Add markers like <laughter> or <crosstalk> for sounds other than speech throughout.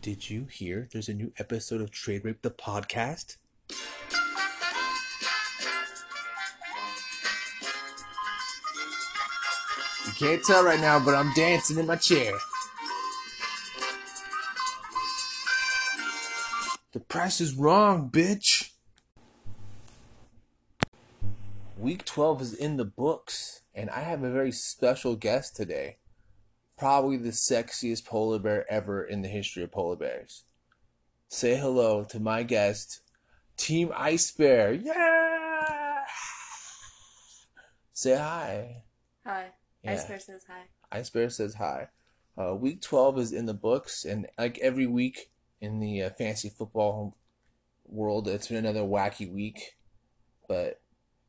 Did you hear there's a new episode of Trade Rape the podcast? You can't tell right now, but I'm dancing in my chair. The price is wrong, bitch. Week 12 is in the books, and I have a very special guest today. Probably the sexiest polar bear ever in the history of polar bears. Say hello to my guest, Team Ice Bear. Yeah! Say hi. Hi. Yeah. Ice Bear says hi. Ice Bear says hi. Uh, week 12 is in the books, and like every week in the uh, fantasy football world, it's been another wacky week. But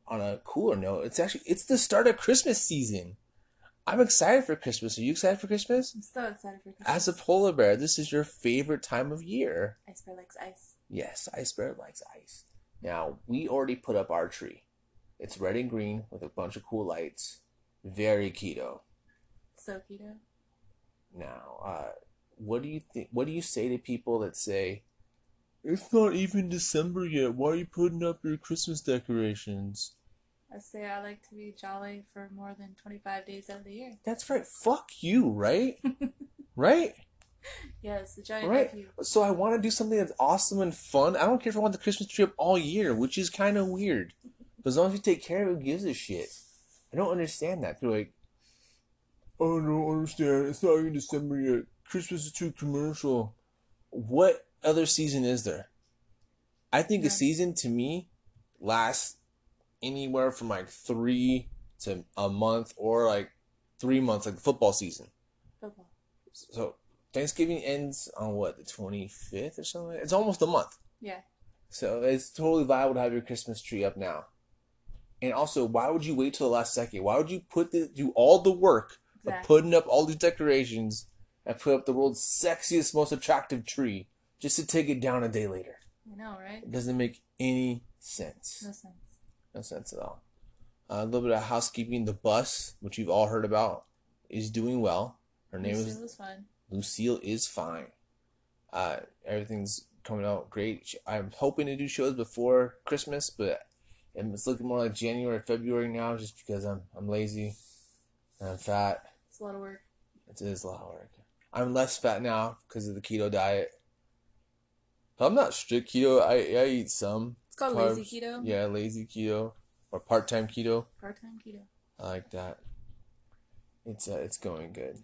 on a cooler note, it's actually it's the start of Christmas season. I'm excited for Christmas. Are you excited for Christmas? I'm so excited for Christmas. As a polar bear, this is your favorite time of year. Ice Bear likes ice. Yes, Ice Bear likes ice. Now, we already put up our tree. It's red and green with a bunch of cool lights. Very keto. So keto. Now, uh, what do you think? What do you say to people that say, "It's not even December yet. Why are you putting up your Christmas decorations?" I say I like to be jolly for more than 25 days out of the year. That's right. Fuck you, right? <laughs> right? Yes, the giant Right. nephew. So I want to do something that's awesome and fun. I don't care if I want the Christmas tree up all year, which is kind of weird. But as long as you take care of it, who gives a shit? I don't understand that. They're like, oh, I don't understand. It's not even December yet. Christmas is too commercial. What other season is there? I think a season to me lasts anywhere from like three to a month or like three months, like the football season. Football. So Thanksgiving ends on what the twenty fifth or something. It's almost a month, Yeah. so it's totally viable to have your Christmas tree up now. And also, why would you wait till the last second? Why would you put the do all the work of putting up all these decorations and put up the world's sexiest, most attractive tree just to take it down a day later? I know, right? It doesn't make any sense. No sense. No sense at all. Uh, a little bit of housekeeping. The bus, which you've all heard about, is doing well. Her name is Lucille was fun. Lucille is fine. Uh, everything's coming out great. I'm hoping to do shows before Christmas, but it's looking more like January, February now, just because I'm I'm lazy and I'm fat. It's a lot of work. It is a lot of work. I'm less fat now because of the keto diet. I'm not strict keto. I I eat some. It's called Carbs. lazy keto. Yeah, lazy keto or part time keto. Part-time keto. I like that. It's uh, it's going good.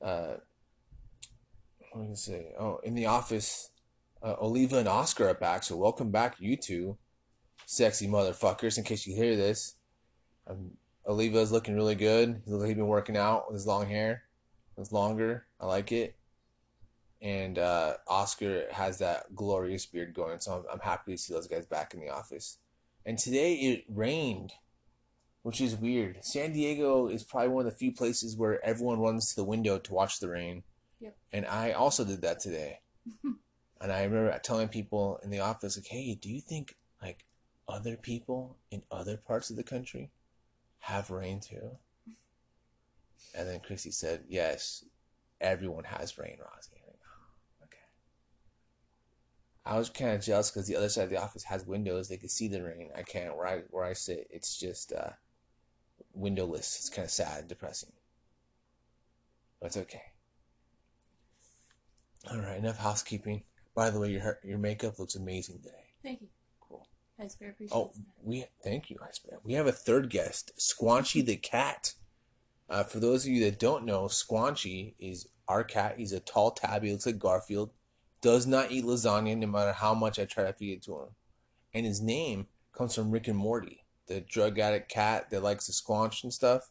Uh, what can I say? Oh, in the office, uh, Oliva and Oscar are back. So welcome back, you two, sexy motherfuckers. In case you hear this, um, Oliva's looking really good. He looks like he's been working out with his long hair. It's longer. I like it. And uh, Oscar has that glorious beard going. So I'm, I'm happy to see those guys back in the office. And today it rained which is weird. San Diego is probably one of the few places where everyone runs to the window to watch the rain. Yep. And I also did that today. <laughs> and I remember telling people in the office, like, hey, do you think like other people in other parts of the country have rain too? <laughs> And then Chrissy said, yes, everyone has rain, Rosie. I'm like, "Oh, okay. I was kind of jealous because the other side of the office has windows; they could see the rain. I can't. Where I where I sit, it's just uh, windowless. It's kind of sad, and depressing. But it's okay. All right, enough housekeeping. By the way, your your makeup looks amazing today. Thank you. Cool. Ice Bear appreciates Oh, that. we thank you, Ice We have a third guest, Squanchy the cat. Uh, for those of you that don't know, Squanchy is our cat. He's a tall tabby, looks like Garfield. Does not eat lasagna, no matter how much I try to feed it to him. And his name comes from Rick and Morty, the drug addict cat that likes to squanch and stuff.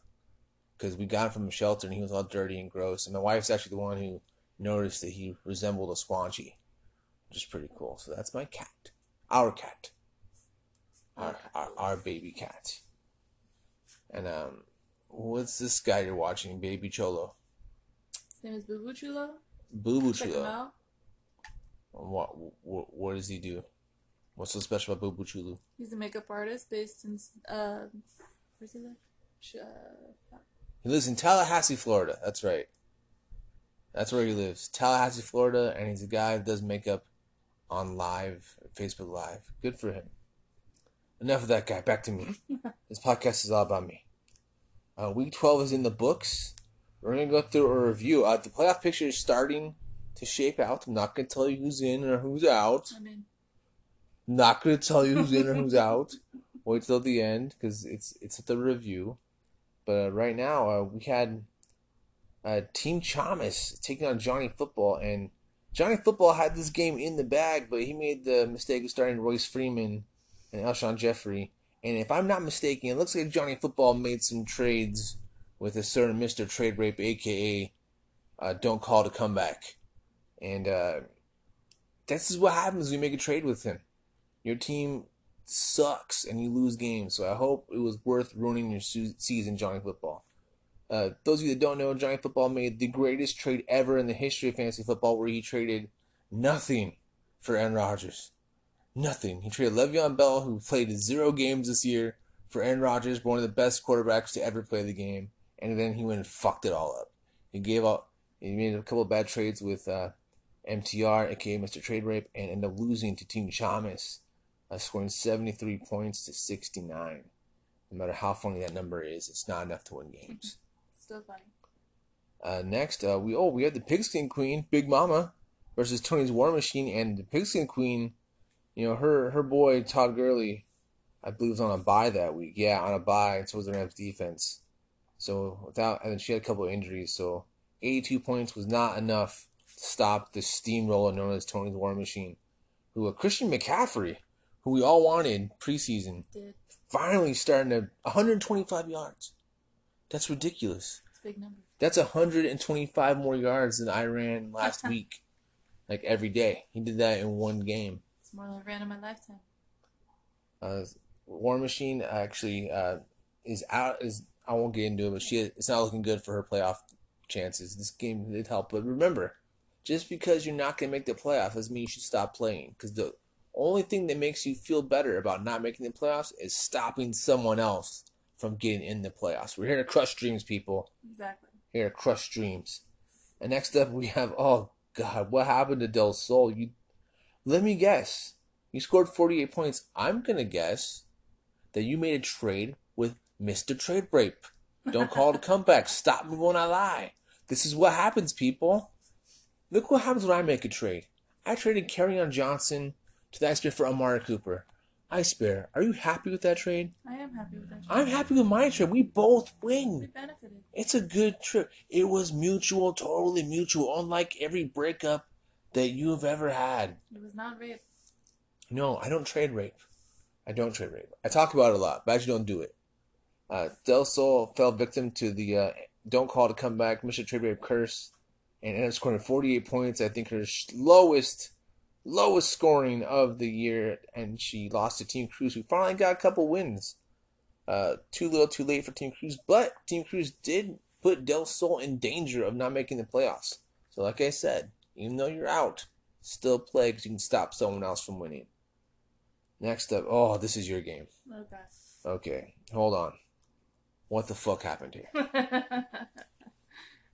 Because we got him from a shelter and he was all dirty and gross. And my wife's actually the one who noticed that he resembled a Squanchy, which is pretty cool. So that's my cat, our cat our, our, our baby cat. And um, what's this guy you're watching, Baby Cholo? His name is Boo Boo Chulo. Boo Boo Chulo. What, what what does he do? What's so special about Boo Boo Chulo? He's a makeup artist based in, uh, where's he live? Uh, He lives in Tallahassee, Florida. That's right. That's where he lives, Tallahassee, Florida, and he's a guy that does makeup on live Facebook Live. Good for him. Enough of that guy. Back to me. <laughs> this podcast is all about me. Uh, week 12 is in the books. We're going to go through a review. Uh, the playoff picture is starting to shape out. I'm not going to tell you who's in or who's out. I mean, Not going to tell you who's in or who's <laughs> out. Wait till the end because it's it's at the review. But uh, right now, uh, we had uh, Team Chamas taking on Johnny Football, and Johnny Football had this game in the bag, but he made the mistake of starting Royce Freeman and Alshon Jeffery. And if I'm not mistaken, it looks like Johnny Football made some trades with a certain Mr. Trade Rape, aka uh, Don't Call to Comeback. And uh, this is what happens when you make a trade with him. Your team sucks and you lose games. So I hope it was worth ruining your season, Johnny Football. Uh, those of you that don't know, Johnny Football made the greatest trade ever in the history of fantasy football, where he traded nothing for Aaron Rodgers. Nothing. He traded Le'Veon Bell, who played zero games this year, for Aaron Rodgers, one of the best quarterbacks to ever play the game, and then he went and fucked it all up. He gave up. He made a couple bad trades with uh, MTR, aka Mr. Trade Rape, and end up losing to Team Chamas, uh, scoring 73 points to 69. No matter how funny that number is, it's not enough to win games. still funny. Uh, next, uh, we oh we have the Pigskin Queen, Big Mama, versus Tony's War Machine, and the Pigskin Queen. You know her her boy Todd Gurley, I believe was on a bye that week. Yeah, on a bye, and so was the Rams defense. So without, and then she had a couple of injuries. So 82 points was not enough stop the steamroller known as Tony's War Machine, who uh, Christian McCaffrey, who we all wanted preseason, finally starting at 125 yards. That's ridiculous. it's a big number. That's 125 more yards than I ran last <laughs> week, like every day. He did that in one game. It's more than I ran in my lifetime. Uh, War Machine actually uh, is out. Is I won't get into it, but she it's not looking good for her playoff chances. This game did help, but remember, just because you're not gonna make the playoffs doesn't mean you should stop playing. Because the only thing that makes you feel better about not making the playoffs is stopping someone else from getting in the playoffs. We're here to crush dreams, people. Exactly. here to Crush Dreams. And next up we have oh god, what happened to Del Sol? You let me guess. You scored 48 points. I'm gonna guess that you made a trade with Mr. Trade Rape. Don't call it a comeback. <laughs> Stop me when I lie. This is what happens, people. Look what happens when I make a trade. I traded Kerryon Johnson to the Ice Bear for Amari Cooper. Ice Bear, are you happy with that trade? I am happy with that. Trade. I'm happy with my trade. We both win. We benefited. It's a good trip. It was mutual, totally mutual, unlike every breakup that you have ever had. It was not rape. No, I don't trade rape. I don't trade rape. I talk about it a lot, but I actually don't do it. Uh, Del Sol fell victim to the uh, don't call to come back Mr. Trade Rape curse and ended up scoring 48 points. I think her lowest, lowest scoring of the year, and she lost to Team Cruz, who finally got a couple wins. Uh, too little, too late for Team Cruz, but Team Cruz did put Del Sol in danger of not making the playoffs. So, like I said, even though you're out, still play because you can stop someone else from winning. Next up, oh, this is your game. Okay. Okay, hold on. What the fuck happened here? <laughs>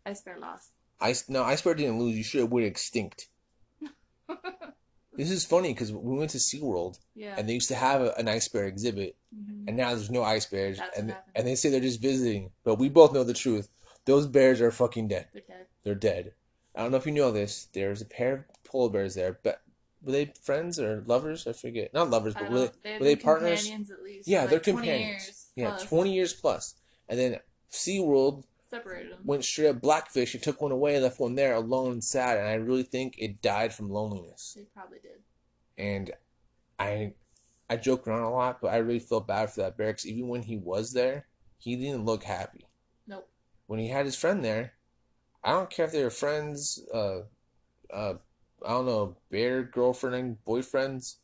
Ice Bear lost. Ice no, Ice Bear didn't lose. You should have went extinct. <laughs> This is funny because we went to SeaWorld Yeah. and they used to have a, an Ice Bear exhibit, Mhm. and now there's no ice bears, That's and and they say they're just visiting, but we both know the truth. Those bears are fucking dead. They're dead. They're dead. I don't know if you know this. There's a pair of polar bears there, but were they friends or lovers? I forget. Not lovers, but were they, were they partners? at least. Yeah, for they're 20 companions. Years Yeah, plus. 20 years plus. And then SeaWorld Separated them. went straight up blackfish He took one away and left one there alone and sad. And I really think it died from loneliness. It probably did. And I I joke around a lot, but I really felt bad for that bear because even when he was there, he didn't look happy. Nope. When he had his friend there, I don't care if they were friends, uh, uh, I don't know, bear girlfriend and boyfriends.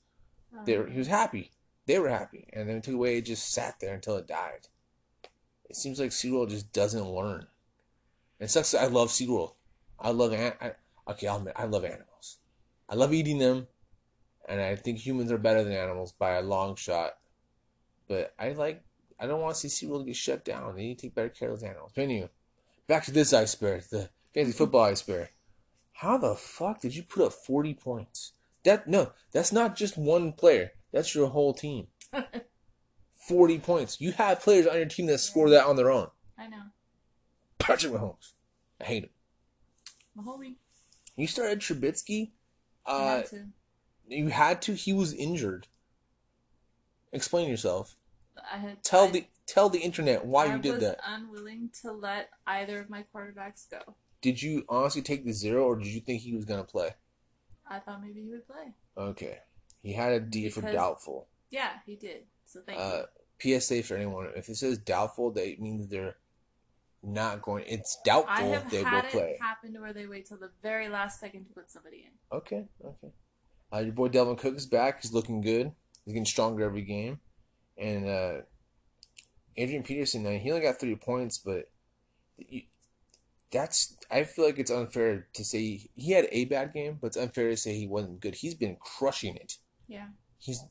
Um, They were, he was happy. They were happy, and then took away. It just sat there until it died. It seems like SeaWorld just doesn't learn. It sucks. I love SeaWorld. I love an. I, okay, I'll admit, I love animals. I love eating them, and I think humans are better than animals by a long shot. But I like. I don't want to see SeaWorld get shut down. They need to take better care of those animals. But anyway, back to this ice the fantasy football ice. How the fuck did you put up 40 points? That no, that's not just one player. That's your whole team. <laughs> 40 points. You have players on your team that score that on their own. I know. Patrick Mahomes. I hate him. Mahomie. You started Trubisky. Uh, had to. you had to. He was injured. Explain yourself. I had Tell I, the tell the internet why I you did was that. unwilling to let either of my quarterbacks go. Did you honestly take the zero, or did you think he was gonna play? I thought maybe he would play. Okay, he had a D for doubtful. Yeah, he did. So thank Uh, you. PSA for anyone: if it says doubtful, that means they're not going. It's I doubtful have they will had play. it happen to where they wait till the very last second to put somebody in. Okay, okay. Uh, your boy Dalvin Cook is back. He's looking good. He's getting stronger every game. And uh, Adrian Peterson, he only got three points, but you, that's I feel like it's unfair to say he had a bad game, but it's unfair to say he wasn't good. He's been crushing it. Yeah. He's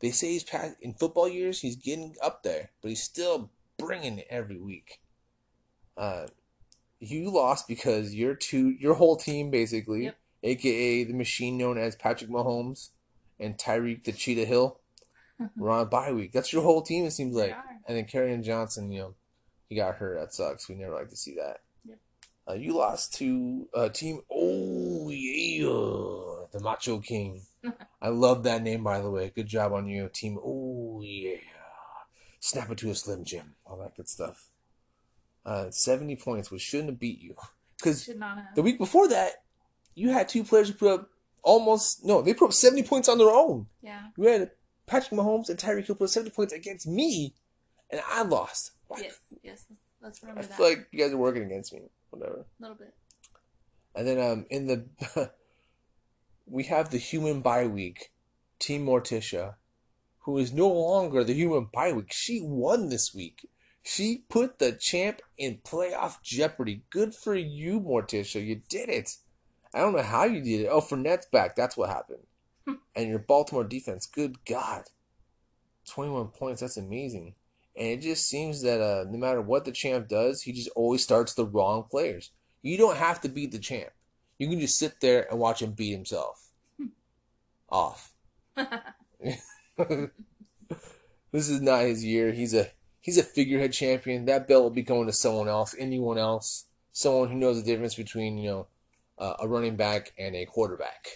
they say he's past in football years. He's getting up there, but he's still bringing it every week. Uh, you lost because your two, your whole team basically, Yep. aka the machine known as Patrick Mahomes and Tyreek the Cheetah Hill, were on bye week. That's your whole team. It seems like. And then Kerryon Johnson, you know, he got hurt. That sucks. We never like to see that. Yep. Uh, you lost to uh, team. Oh yeah, the Macho King. <laughs> I love that name, by the way. Good job on you, team. Oh yeah, snap it to a Slim Jim. All that good stuff. Uh, seventy points, which shouldn't have beat you, because Should not have. the week before that, you had two players who put up almost no, they put up seventy points on their own. yeah. You had Patrick Mahomes and Tyreek Hill put up 70 points against me, and I lost. What? Yes. Yes. Let's I remember that. feel like you guys are working against me. Whatever. a little bit. And then um in the <laughs> we have the human bye week, Team Morticia, who is no longer the human bye week. She won this week. She put the champ in playoff jeopardy. Good for you, Morticia. You did it. I don't know how you did it. Oh, Fournette's back. That's what happened. and your Baltimore defense, good God. 21 points. That's amazing. And it just seems that uh, no matter what the champ does, he just always starts the wrong players. You don't have to beat the champ. You can just sit there and watch him beat himself off. <laughs> this is not his year. He's a he's a figurehead champion. That belt will be going to someone else, anyone else, someone who knows the difference between you know uh, a running back and a quarterback.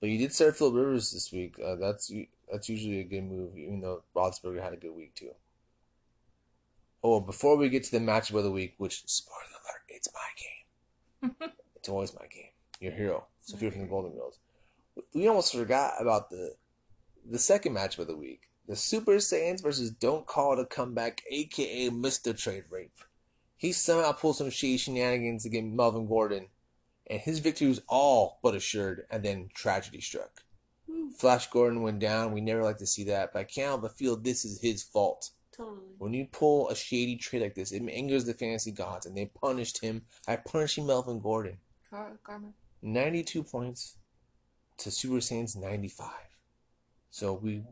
But you did start Phil Rivers this week. Uh, that's that's usually a good move, even though Roethlisberger had a good week too. Oh, before we get to the matchup of the week, which spoiler alert, it's my game. <laughs> it's always my game. Your hero, Sophia from the Golden Girls. We almost forgot about the the second matchup of the week: the Super Saiyans versus Don't Call It a Comeback, aka Mister Trade Rape. He somehow pulled some shady shenanigans against Melvin Gordon, and his victory was all but assured. And then tragedy struck. Flash Gordon went down. We never like to see that, but I can't help but feel this is his fault. Totally. When you pull a shady trade like this, it angers the fantasy gods, and they punished him by punishing Melvin Gordon. Car- karma. 92 points to Super Saiyans 95. So we,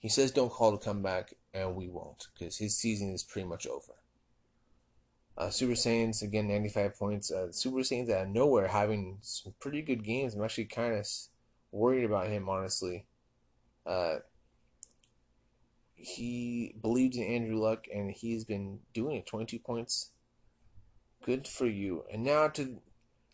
he says don't call to come back, and we won't, because his season is pretty much over. Uh, Super Saiyans, again, 95 points. Uh, Super Saiyans out of nowhere having some pretty good games. I'm actually kind of worried about him, honestly. Uh, he believed in Andrew Luck, and he's been doing it. 22 points. Good for you. And now to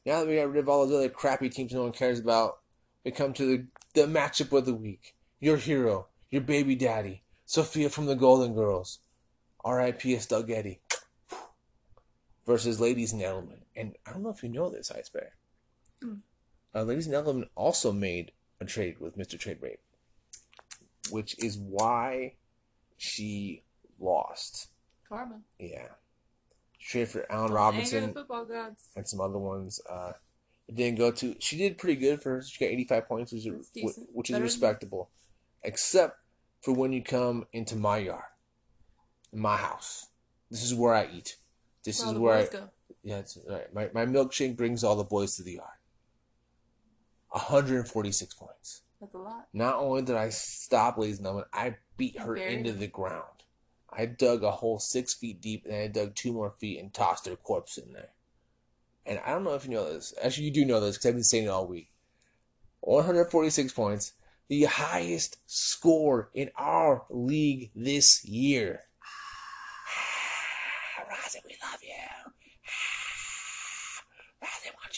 now that we got rid of all those other crappy teams no one cares about, we come to the, the matchup of the week. Your hero, your baby daddy, Sophia from the Golden Girls, R.I.P. Doug Eddy, versus Ladies and Element. And I don't know if you know this, Ice Bear. Hmm. Uh, Ladies and Element also made a trade with Mr. Trade Rape, which is why she lost. Karma. Yeah. Traded for Allen Robinson football gods. and some other ones. Uh, it didn't go to. She did pretty good for her. She got 85 points, which That's is decent. which is Better than- respectable, except for when you come into my yard, my house. This is where I eat. This is where I, go. yeah, it's, right. My my milkshake brings all the boys to the yard. 146 points. That's a lot. Not only did I stop Ladies and I beat her into the ground. I dug a hole six feet deep, and I dug two more feet and tossed her corpse in there. And I don't know if you know this. Actually, you do know this because I've been saying it all week. 146 points, the highest score in our league this year. <sighs> Rosie, we love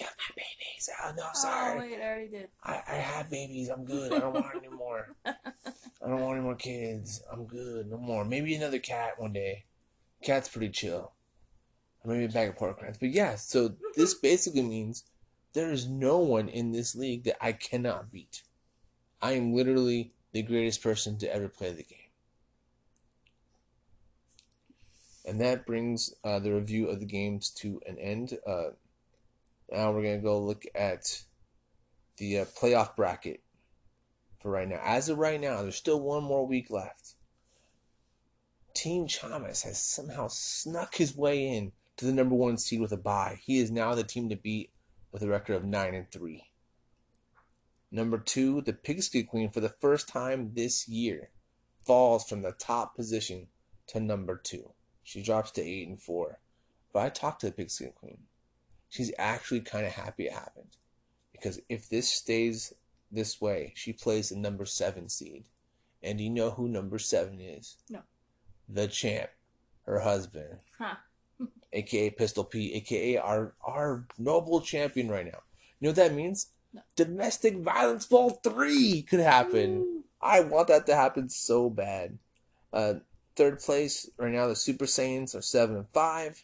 you. Rosie, have my babies? Oh, no, Oh, wait, I already did. I, I had babies. I'm good. I don't want any more. <laughs> I don't want any more kids. I'm good. No more. Maybe another cat one day. Cat's pretty chill. Or maybe a bag of pork rinds. But yeah, so this <laughs> basically means there is no one in this league that I cannot beat. I am literally the greatest person to ever play the game. And that brings uh, the review of the games to an end. Uh, now we're going to go look at the uh, playoff bracket for right now. As of right now, there's still one more week left. Team Chamas has somehow snuck his way in to the number one seed with a bye. He is now the team to beat with a record of nine and three. Number two, the Pigskin Queen for the first time this year falls from the top position to number two. She drops to eight and four. But I talked to the Pigskin Queen. She's actually kind of happy it happened because if this stays this way, she plays the number seven seed. And you know who number seven is? No. The champ, her husband, Huh. <laughs> aka Pistol P, aka our our noble champion right now. You know what that means? No. Domestic violence ball three could happen. Ooh. I want that to happen so bad. Uh, third place right now, the Super Saiyans are seven and five.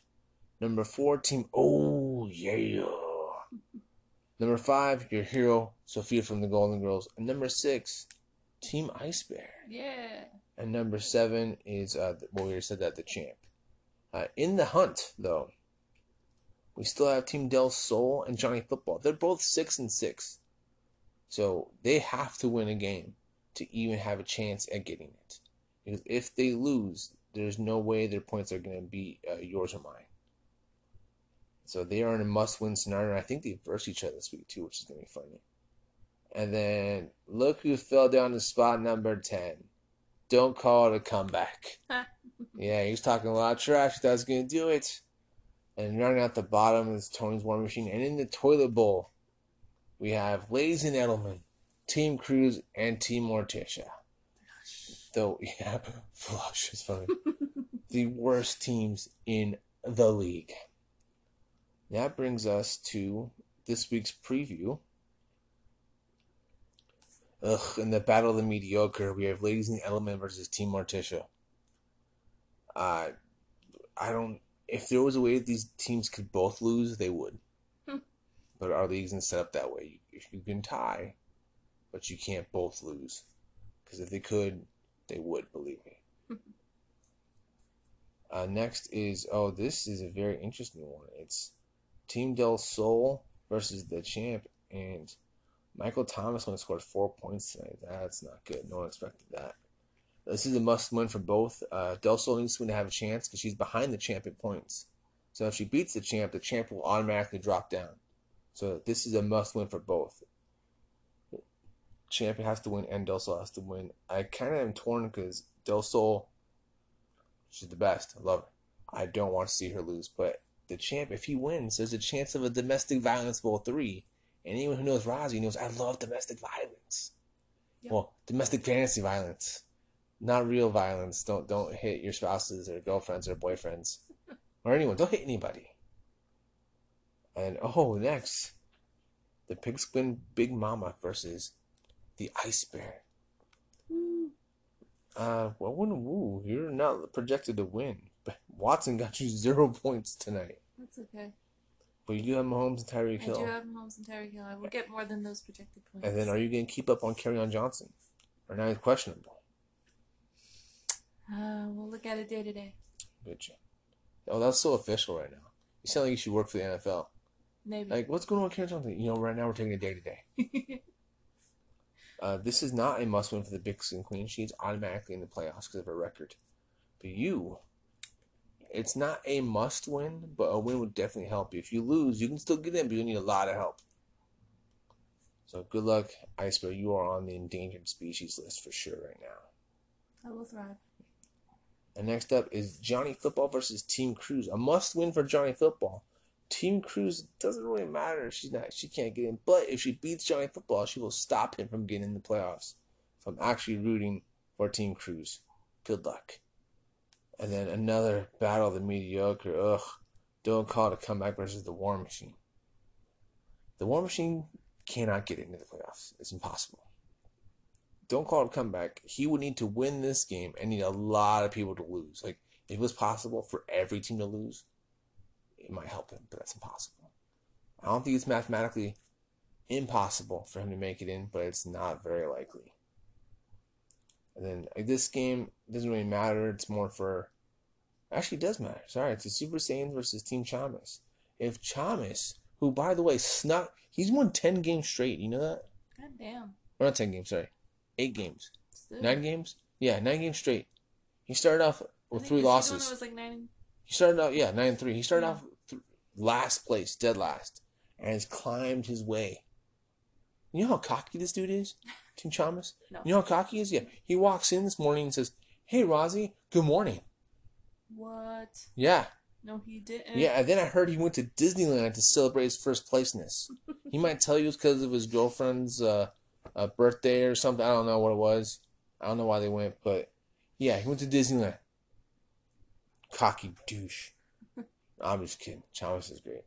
Number four, team. Oh yeah. Number five, your hero Sophia from the Golden Girls, and number six, Team Ice Bear. Yeah. And number seven is uh, well, we already said that the champ. Uh, in the hunt, though, we still have Team Del Sol and Johnny Football. They're both six and six, so they have to win a game to even have a chance at getting it. Because if they lose, there's no way their points are going to be uh, yours or mine. So they are in a must-win scenario. I think they verse each other this week too, which is going to be funny. And then look who fell down to spot number ten. Don't call it a comeback. <laughs> yeah, he's talking a lot of trash. He thought he was going to do it. And running out the bottom is Tony's War Machine. And in the toilet bowl, we have Ladies and Edelman, Team Cruz, and Team Morticia. Though, <laughs> yeah, Flush is funny. the worst teams in the league. That brings us to this week's preview. Ugh, in the Battle of the Mediocre, we have Ladies in the Element versus Team Morticia. Uh, I don't. If there was a way that these teams could both lose, they would. Hmm. But our league isn't set up that way. If you can tie, but you can't both lose. Because if they could, they would, believe me. uh, next is, oh, this is a very interesting one. It's Team Del Sol versus the champ, and Michael Thomas only scored four points tonight. That's not good. No one expected that. This is a must win for both. Uh, Del Sol needs to win to have a chance because she's behind the champ in points. So if she beats the champ, the champ will automatically drop down. So this is a must win for both. Champion has to win and Del Sol has to win. I kind of am torn because Del Sol, she's the best. I love her. I don't want to see her lose, but the champ, if he wins, there's a chance of a domestic violence bowl three. And anyone who knows Rozzy knows I love domestic violence. Yep. Well, domestic fantasy violence, not real violence. Don't don't hit your spouses or girlfriends or boyfriends <laughs> or anyone. Don't hit anybody. And oh, next, the Pigskin Big Mama versus the Ice Bear. Woo. Uh, well, wouldn't woo. You're not projected to win. But Watson got you zero points tonight. That's okay. But you do have Mahomes and Tyreek Hill. I do have Mahomes and Tyreek Hill. I will get more than those projected points. And then are you going to keep up on Kerryon Johnson? Or now he's questionable? Uh, we'll look at it day to day. Good job. Oh, that's so official right now. You sound like you should work for the NFL. Maybe. Like, what's going on with Carry Johnson? You know, right now we're taking it day to day. <laughs> Uh, this is not a must win for the Big and Queen. She's automatically in the playoffs because of her record. But you, it's not a must win, but a win would definitely help you. If you lose, you can still get in, but you need a lot of help. So good luck, Ice Bear. You are on the endangered species list for sure right now. I will thrive. And next up is Johnny Football versus Team Cruz. A must win for Johnny Football Team Cruz doesn't really matter. She's not. She can't get in. But if she beats Johnny Football, she will stop him from getting in the playoffs. So I'm actually rooting for Team Cruz. Good luck. And then another battle of the mediocre. Ugh. Don't call it a comeback versus the War Machine. The War Machine cannot get into the playoffs. It's impossible. Don't call it a comeback. He would need to win this game and need a lot of people to lose. Like, if it was possible for every team to lose, it might help him, but that's impossible. I don't think it's mathematically impossible for him to make it in, but it's not very likely. And then like, this game doesn't really matter. It's more for. Actually, it does matter. Sorry, it's the Super Saiyans versus Team Chamas. If Chamas, who by the way snuck, he's won ten games straight. You know that? God damn. Or not ten games. Sorry, eight games. Still. Nine games? Yeah, nine games straight. He started off with three losses. was like nine. He started off yeah, nine and three. He started Yeah. off th- last place, dead last, and has climbed his way. You know how cocky this dude is, <laughs> Team Chamas. No. You know how cocky he is? Yeah, he walks in this morning and says, "Hey, Rozzy, good morning." What? Yeah, No, he didn't. yeah. And then I heard he went to Disneyland to celebrate his first placeness. <laughs> he might tell you it's because of his girlfriend's uh, uh, birthday or something. I don't know what it was. I don't know why they went, but yeah, he went to Disneyland. Cocky douche. <laughs> I'm just kidding. Chalmers is great.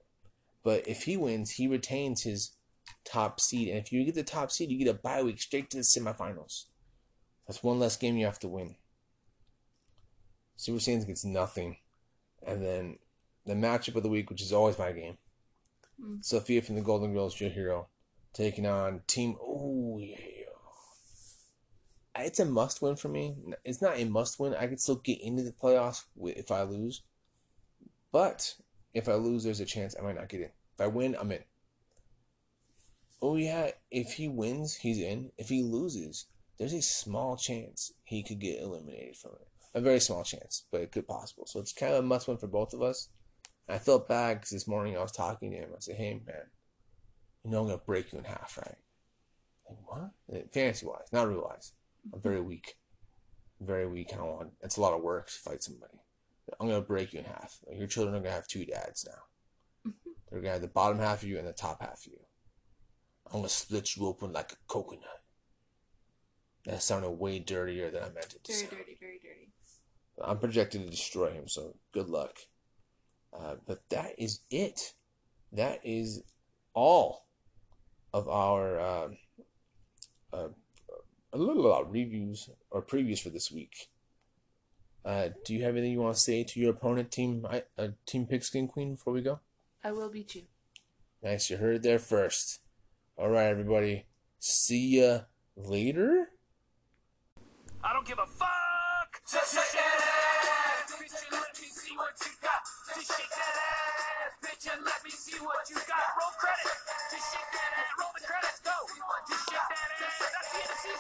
But if he wins, he retains his top seed. And if you get the top seed, you get a bye week straight to the semifinals. That's one less game you have to win. Super Saiyans gets nothing. And then the matchup of the week, which is always my game. Mm. Sophia from the Golden Girls, your hero, taking on Team. Oh, yeah. It's a must win for me. It's not a must win. I could still get into the playoffs if I lose. But if I lose, there's a chance I might not get in. If I win, I'm in. Oh, yeah. If he wins, he's in. If he loses, there's a small chance he could get eliminated from it. A very small chance, but it could possible. So it's kind of a must win for both of us. I felt bad because this morning I was talking to him. I said, "Hey, man, you know I'm gonna break you in half, right?" Like what? Fantasy wise, not real wise. I'm very mm-hmm. weak. Very weak. I don't want. It's a lot of work to fight somebody. I'm gonna break you in half. Like, your children are gonna have two dads now. Mm-hmm. They're gonna have the bottom half of you and the top half of you. I'm gonna split you open like a coconut. That sounded way dirtier than I meant it to Very sound. dirty, very dirty. I'm projected to destroy him, so good luck. Uh, but that is it. That is all of our uh, uh, a little about reviews or previews for this week. Uh, do you have anything you want to say to your opponent, team I- uh, Team Pigskin Queen, before we go? I will beat you. Nice, you heard it there first. All right, everybody. See ya later. I don't give a fuck.